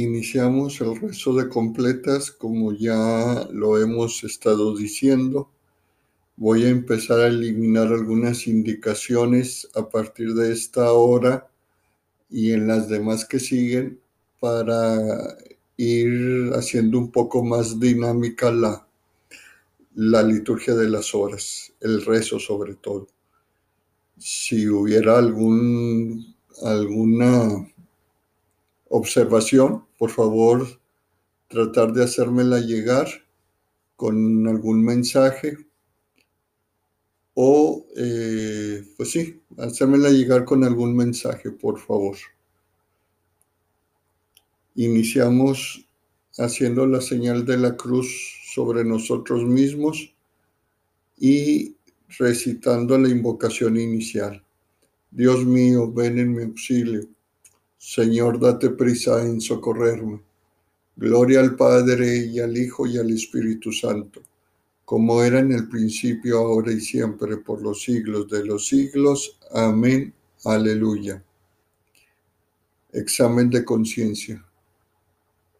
Iniciamos el rezo de completas como ya lo hemos estado diciendo. Voy a empezar a eliminar algunas indicaciones a partir de esta hora y en las demás que siguen para ir haciendo un poco más dinámica la, la liturgia de las horas, el rezo sobre todo. Si hubiera algún, alguna observación, por favor, tratar de hacérmela llegar con algún mensaje o, eh, pues sí, hacérmela llegar con algún mensaje, por favor. Iniciamos haciendo la señal de la cruz sobre nosotros mismos y recitando la invocación inicial. Dios mío, ven en mi auxilio. Señor, date prisa en socorrerme. Gloria al Padre y al Hijo y al Espíritu Santo, como era en el principio, ahora y siempre, por los siglos de los siglos. Amén. Aleluya. Examen de conciencia.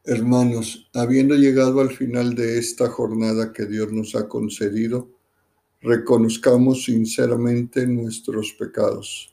Hermanos, habiendo llegado al final de esta jornada que Dios nos ha concedido, reconozcamos sinceramente nuestros pecados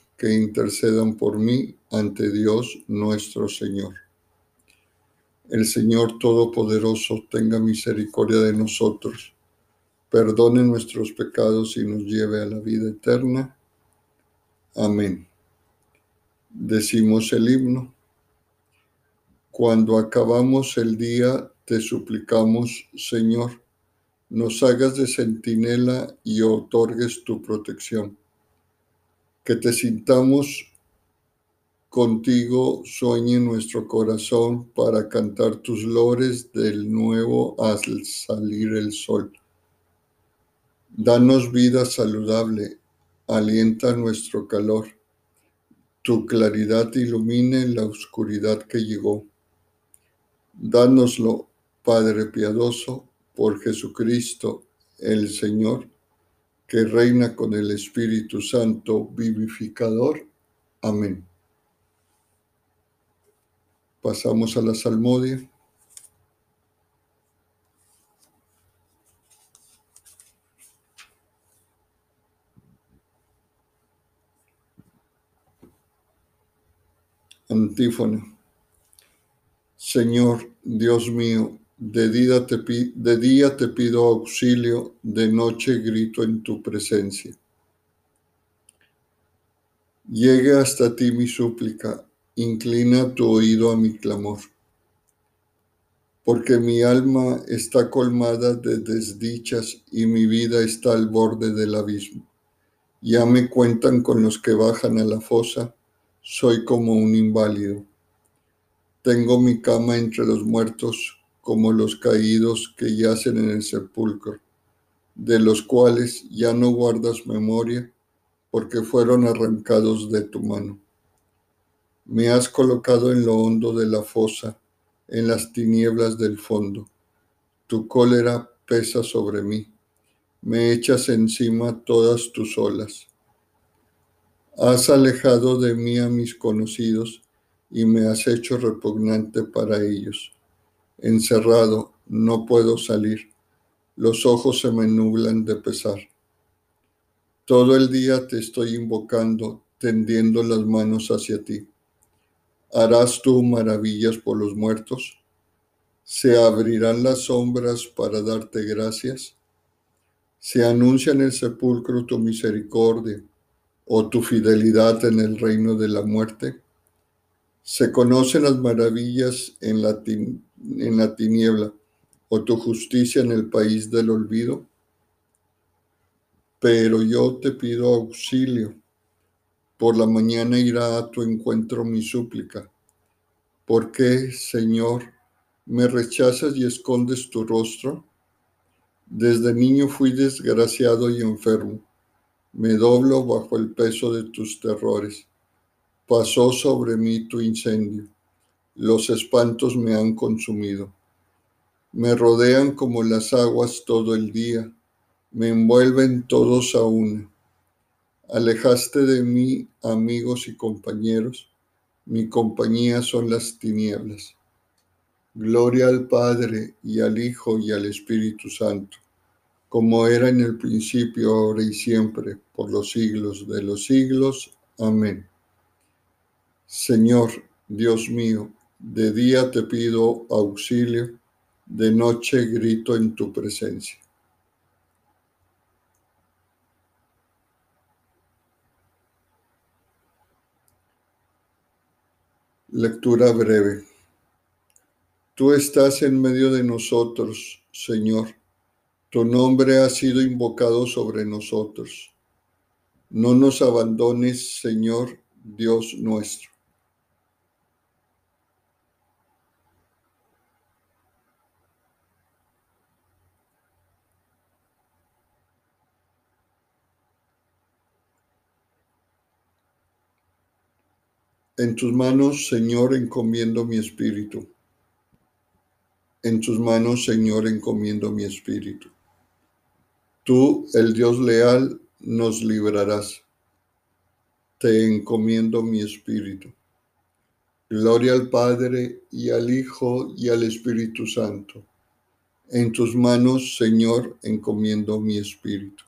que intercedan por mí ante Dios nuestro Señor. El Señor Todopoderoso tenga misericordia de nosotros, perdone nuestros pecados y nos lleve a la vida eterna. Amén. Decimos el himno. Cuando acabamos el día, te suplicamos, Señor, nos hagas de centinela y otorgues tu protección que te sintamos contigo, sueñe nuestro corazón para cantar tus lores del nuevo al salir el sol. Danos vida saludable, alienta nuestro calor. Tu claridad ilumine la oscuridad que llegó. Dánoslo, Padre piadoso, por Jesucristo el Señor que reina con el Espíritu Santo vivificador. Amén. Pasamos a la salmodia. Antífona. Señor, Dios mío, de día, te, pido auxilio, de noche grito en tu presencia. Llegue hasta ti mi súplica, inclina tu oído a mi clamor, porque mi alma está colmada de desdichas y mi vida está al borde del abismo. Ya me cuentan con los que bajan a la fosa, soy como un inválido. Tengo mi cama entre los muertos, como los caídos que yacen en el sepulcro, de los cuales ya no guardas memoria, porque fueron arrancados de tu mano. Me has colocado en lo hondo de la fosa, en las tinieblas del fondo. Tu cólera pesa sobre mí. Me echas encima todas tus olas. Has alejado de mí a mis conocidos y me has hecho repugnante para ellos encerrado, no puedo salir. Los ojos se me nublan de pesar. Todo el día te estoy invocando, tendiendo las manos hacia ti. ¿Harás tú maravillas por los muertos? ¿Se abrirán las sombras para darte gracias? ¿Se anuncia en el sepulcro tu misericordia o tu fidelidad en el reino de la muerte? Se conocen las maravillas en la, en la tiniebla o tu justicia en el país del olvido. Pero yo te pido auxilio. Por la mañana irá a tu encuentro mi súplica. ¿Por qué, Señor, me rechazas y escondes tu rostro? Desde niño fui desgraciado y enfermo. Me doblo bajo el peso de tus terrores. Pasó sobre mí tu incendio. Los espantos me han consumido. Me rodean como las aguas todo el día. Me envuelven todos a una. Alejaste de mí amigos y compañeros. Mi compañía son las tinieblas. Gloria al Padre y al Hijo y al Espíritu Santo, como era en el principio, ahora y siempre, por los siglos de los siglos. Amén. Señor, Dios mío, de día te pido auxilio, de noche grito en tu presencia. Lectura breve. Tú estás en medio de nosotros, Señor. Tu nombre ha sido invocado sobre nosotros. No nos abandones, Señor, Dios nuestro. En tus manos, Señor, encomiendo mi espíritu. En tus manos, Señor, encomiendo mi espíritu. Tú, el Dios leal, nos librarás. Te encomiendo mi espíritu. Gloria al Padre y al Hijo y al Espíritu Santo. En tus manos, Señor, encomiendo mi espíritu.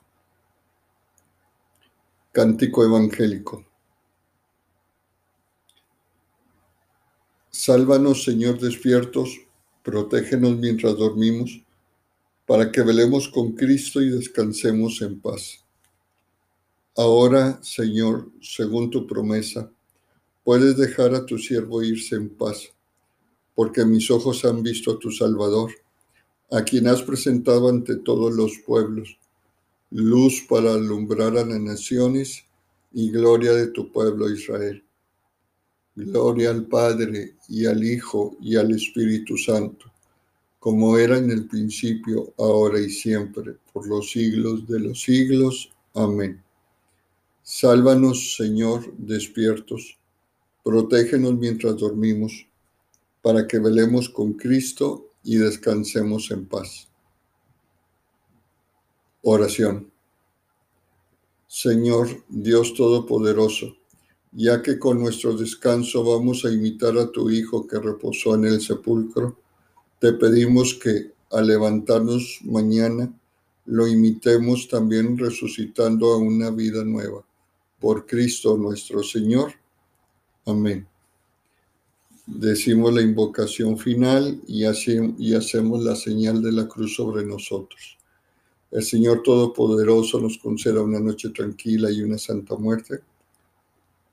Cántico Evangélico. Sálvanos, Señor, despiertos protégenos mientras dormimos, para que velemos con Cristo y descansemos en paz. Ahora, Señor, según tu promesa, puedes dejar a tu siervo irse en paz, porque mis ojos han visto a tu Salvador, a quien has presentado ante todos los pueblos, luz para alumbrar a las naciones y gloria de tu pueblo Israel. Gloria al Padre y al Hijo y al Espíritu Santo, como era en el principio, ahora y siempre, por los siglos de los siglos. Amén. Sálvanos, Señor, despiertos, protégenos mientras dormimos, para que velemos con Cristo y descansemos en paz. Oración. Señor Dios Todopoderoso, ya que con nuestro descanso vamos a imitar a tu Hijo que reposó en el sepulcro, te pedimos que al levantarnos mañana lo imitemos también resucitando a una vida nueva. Por Cristo nuestro Señor. Amén. Decimos la invocación final y, y hacemos la señal de la cruz sobre nosotros. El Señor Todopoderoso nos conceda una noche tranquila y una santa muerte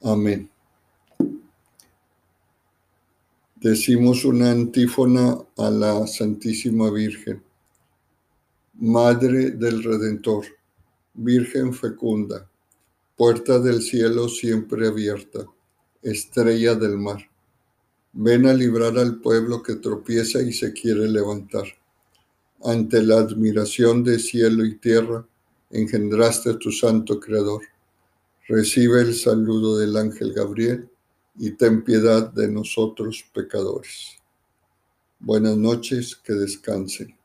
Amén. Decimos una antífona a la Santísima Virgen. Madre del Redentor, Virgen fecunda, puerta del cielo siempre abierta, estrella del mar. Ven a librar al pueblo que tropieza y se quiere levantar. Ante la admiración de cielo y tierra, engendraste a tu santo Creador Recibe el saludo del ángel Gabriel y ten piedad de nosotros pecadores. Buenas noches, que descansen.